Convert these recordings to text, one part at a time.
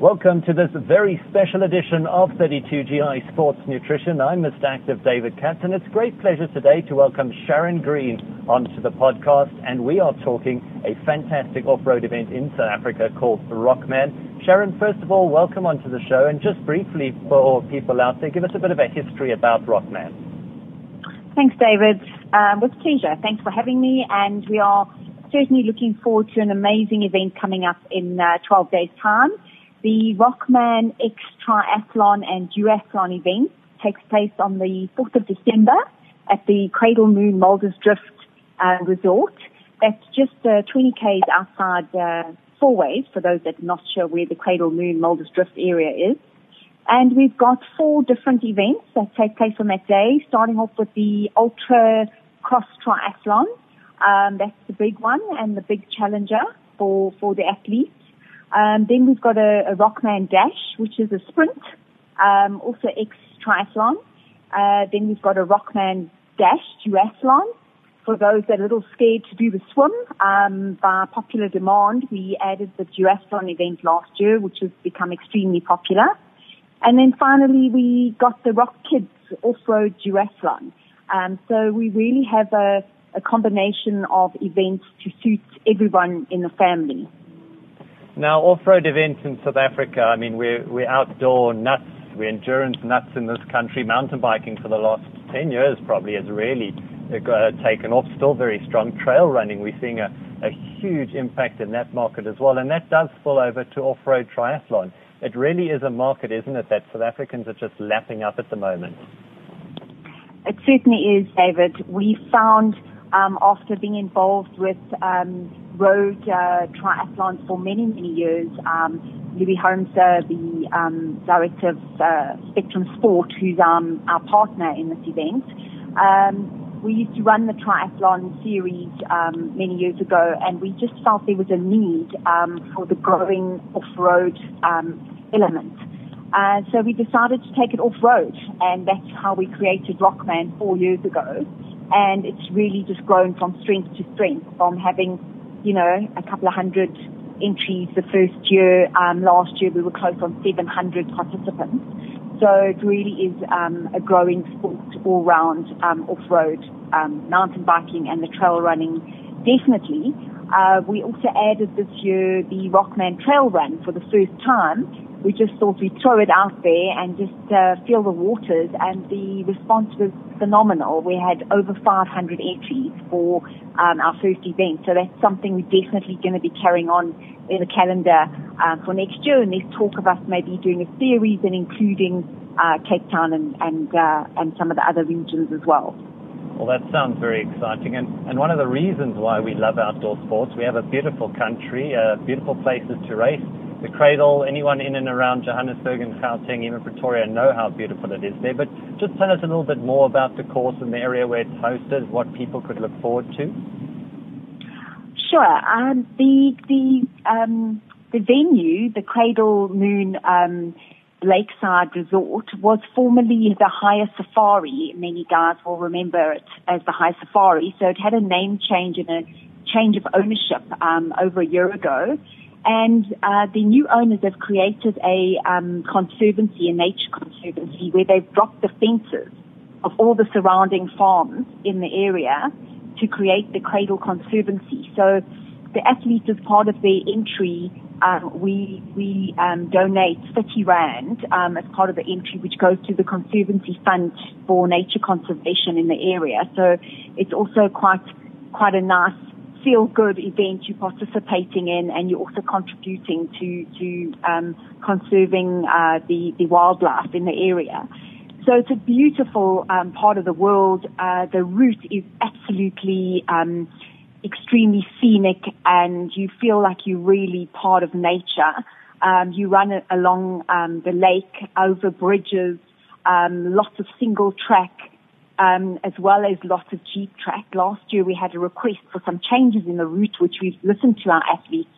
Welcome to this very special edition of 32GI Sports Nutrition. I'm Mr. Active David Katz, and it's a great pleasure today to welcome Sharon Green onto the podcast. And we are talking a fantastic off-road event in South Africa called Rockman. Sharon, first of all, welcome onto the show. And just briefly for people out there, give us a bit of a history about Rockman. Thanks, David. Um, with pleasure. Thanks for having me. And we are certainly looking forward to an amazing event coming up in uh, 12 days' time. The Rockman X Triathlon and Duathlon event takes place on the 4th of December at the Cradle Moon Mulder's Drift uh, Resort. That's just uh, 20 k's outside uh, Fourways, for those that are not sure where the Cradle Moon Mulder's Drift area is. And we've got four different events that take place on that day, starting off with the Ultra Cross Triathlon. Um, that's the big one and the big challenger for, for the athletes. Um, then we've got a, a, Rockman Dash, which is a sprint, um, also X Triathlon. Uh, then we've got a Rockman Dash Duathlon. For those that are a little scared to do the swim, um, by popular demand, we added the duathlon event last year, which has become extremely popular. And then finally, we got the Rock Kids Off-Road Duathlon. Um, so we really have a, a combination of events to suit everyone in the family. Now, off-road events in South Africa, I mean, we're, we're outdoor nuts, we're endurance nuts in this country. Mountain biking for the last 10 years probably has really uh, taken off, still very strong. Trail running, we're seeing a, a huge impact in that market as well, and that does spill over to off-road triathlon. It really is a market, isn't it, that South Africans are just lapping up at the moment? It certainly is, David. We found um, after being involved with um, road uh, triathlons for many, many years. Um, Louis Holmes, uh, the um, director of uh, Spectrum Sport, who's um, our partner in this event, um, we used to run the triathlon series um, many years ago, and we just felt there was a need um, for the growing off-road element. Uh, so we decided to take it off-road, and that's how we created Rockman four years ago. And it's really just grown from strength to strength, from having you know, a couple of hundred entries the first year. Um, last year we were close on 700 participants. So it really is um, a growing sport all round um, off-road, um, mountain biking and the trail running, definitely. Uh, we also added this year the Rockman Trail Run for the first time, we just thought we'd throw it out there and just uh, feel the waters and the response was phenomenal. We had over 500 entries for um, our first event, so that's something we're definitely going to be carrying on in the calendar um, for next year. And there's talk of us maybe doing a series and including uh, Cape Town and and, uh, and some of the other regions as well. Well, that sounds very exciting. And, and one of the reasons why we love outdoor sports, we have a beautiful country, uh, beautiful places to race the cradle, anyone in and around Johannesburg and Gauteng, even Pretoria, know how beautiful it is there. But just tell us a little bit more about the course and the area where it's hosted, what people could look forward to. Sure. Um, the the um, the venue, the Cradle Moon um, Lakeside Resort, was formerly the Heia Safari. Many guys will remember it as the High Safari. So it had a name change and a change of ownership um, over a year ago. And uh, the new owners have created a um, conservancy, a nature conservancy, where they've dropped the fences of all the surrounding farms in the area to create the Cradle Conservancy. So the athletes, as part of their entry, um, we we um, donate 30 rand um, as part of the entry, which goes to the Conservancy Fund for nature conservation in the area. So it's also quite quite a nice feel good event you're participating in and you're also contributing to, to um, conserving uh, the, the wildlife in the area. So it's a beautiful um, part of the world. Uh, the route is absolutely um, extremely scenic and you feel like you're really part of nature. Um, you run along um, the lake, over bridges, um, lots of single track um, as well as lots of jeep track. Last year we had a request for some changes in the route, which we've listened to our athletes,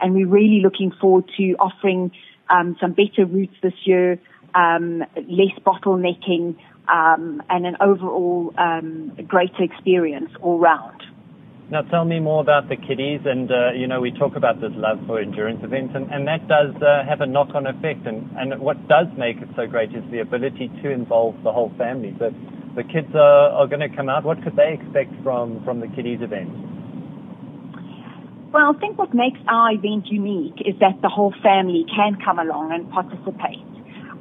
and we're really looking forward to offering um, some better routes this year, um, less bottlenecking, um, and an overall um, greater experience all round. Now, tell me more about the kiddies, and uh, you know we talk about this love for endurance events, and, and that does uh, have a knock-on effect. And, and what does make it so great is the ability to involve the whole family. But the kids are, are going to come out. What could they expect from from the kiddies event? Well, I think what makes our event unique is that the whole family can come along and participate.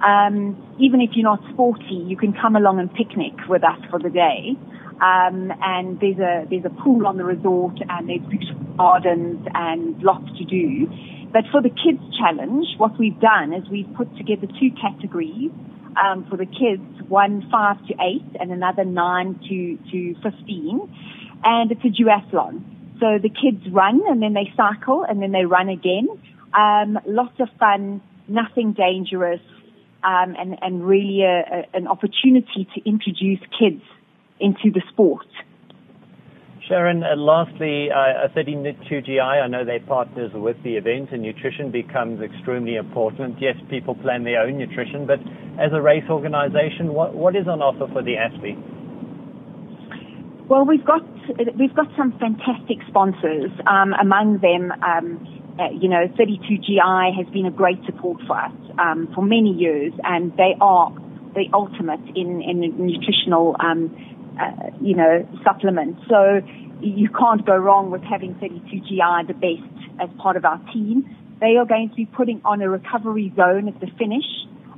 Um, even if you're not sporty, you can come along and picnic with us for the day. Um, and there's a there's a pool on the resort, and there's beautiful gardens and lots to do. But for the kids challenge, what we've done is we've put together two categories um, for the kids, one five to eight and another nine to to fifteen, and it's a duathlon. So the kids run and then they cycle and then they run again. Um, lots of fun, nothing dangerous, um, and and really a, a, an opportunity to introduce kids into the sport. Sharon, uh, lastly, uh, 32GI, I know they're partners with the event and nutrition becomes extremely important. Yes, people plan their own nutrition, but as a race organization, what, what is on offer for the athlete? Well, we've got, we've got some fantastic sponsors. Um, among them, um, uh, you know, 32GI has been a great support for us um, for many years, and they are the ultimate in, in nutritional um, uh, you know, supplements. So you can't go wrong with having 32GI the best as part of our team. They are going to be putting on a recovery zone at the finish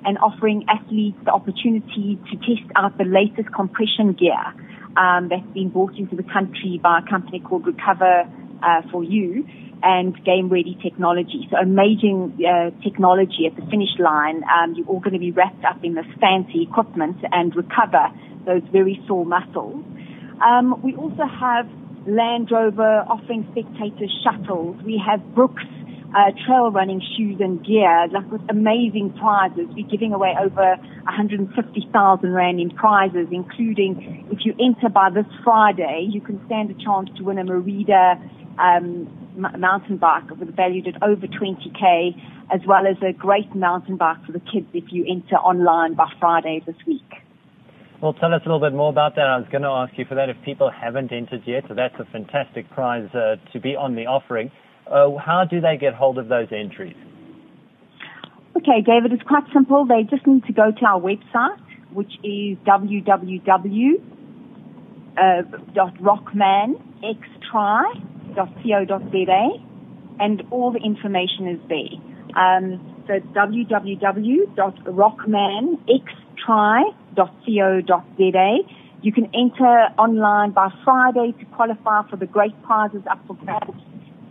and offering athletes the opportunity to test out the latest compression gear um, that's been brought into the country by a company called Recover uh, for You and Game Ready Technology. So amazing uh, technology at the finish line. Um, you're all going to be wrapped up in this fancy equipment and recover those very sore muscles. Um, we also have Land Rover offering spectators shuttles. We have Brooks uh, trail running shoes and gear, like with amazing prizes. We're giving away over 150,000 rand in prizes, including if you enter by this Friday, you can stand a chance to win a Merida um, mountain bike valued at over 20k, as well as a great mountain bike for the kids if you enter online by Friday this week. Well, tell us a little bit more about that. I was going to ask you for that if people haven't entered yet. So that's a fantastic prize uh, to be on the offering. Uh, how do they get hold of those entries? Okay, David, it's quite simple. They just need to go to our website, which is www.rockmanxtry.co.za, and all the information is there. Um, so www.rockmanxtry.co.za. You can enter online by Friday to qualify for the great prizes up for grabs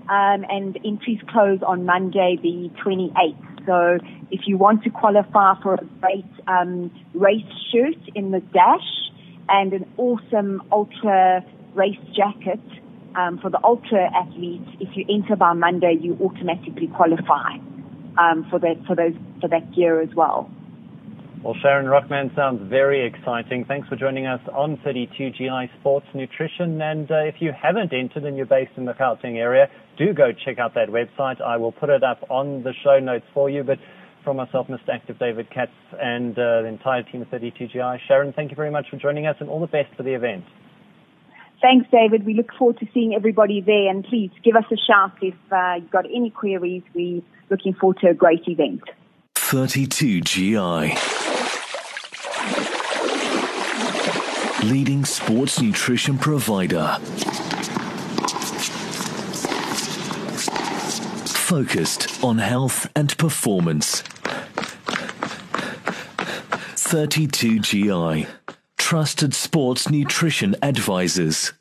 um, and entries close on Monday, the 28th. So if you want to qualify for a great um, race shirt in the dash and an awesome ultra race jacket um, for the ultra athletes, if you enter by Monday, you automatically qualify um, for that for those for that gear as well. Well, Sharon Rockman sounds very exciting. Thanks for joining us on 32GI Sports Nutrition. And uh, if you haven't entered and you're based in the Gauteng area, do go check out that website. I will put it up on the show notes for you. But from myself, Mr. Active David Katz, and uh, the entire team of 32GI, Sharon, thank you very much for joining us and all the best for the event. Thanks, David. We look forward to seeing everybody there. And please give us a shout if uh, you've got any queries. We're looking forward to a great event. 32GI. Leading sports nutrition provider. Focused on health and performance. 32GI. Trusted sports nutrition advisors.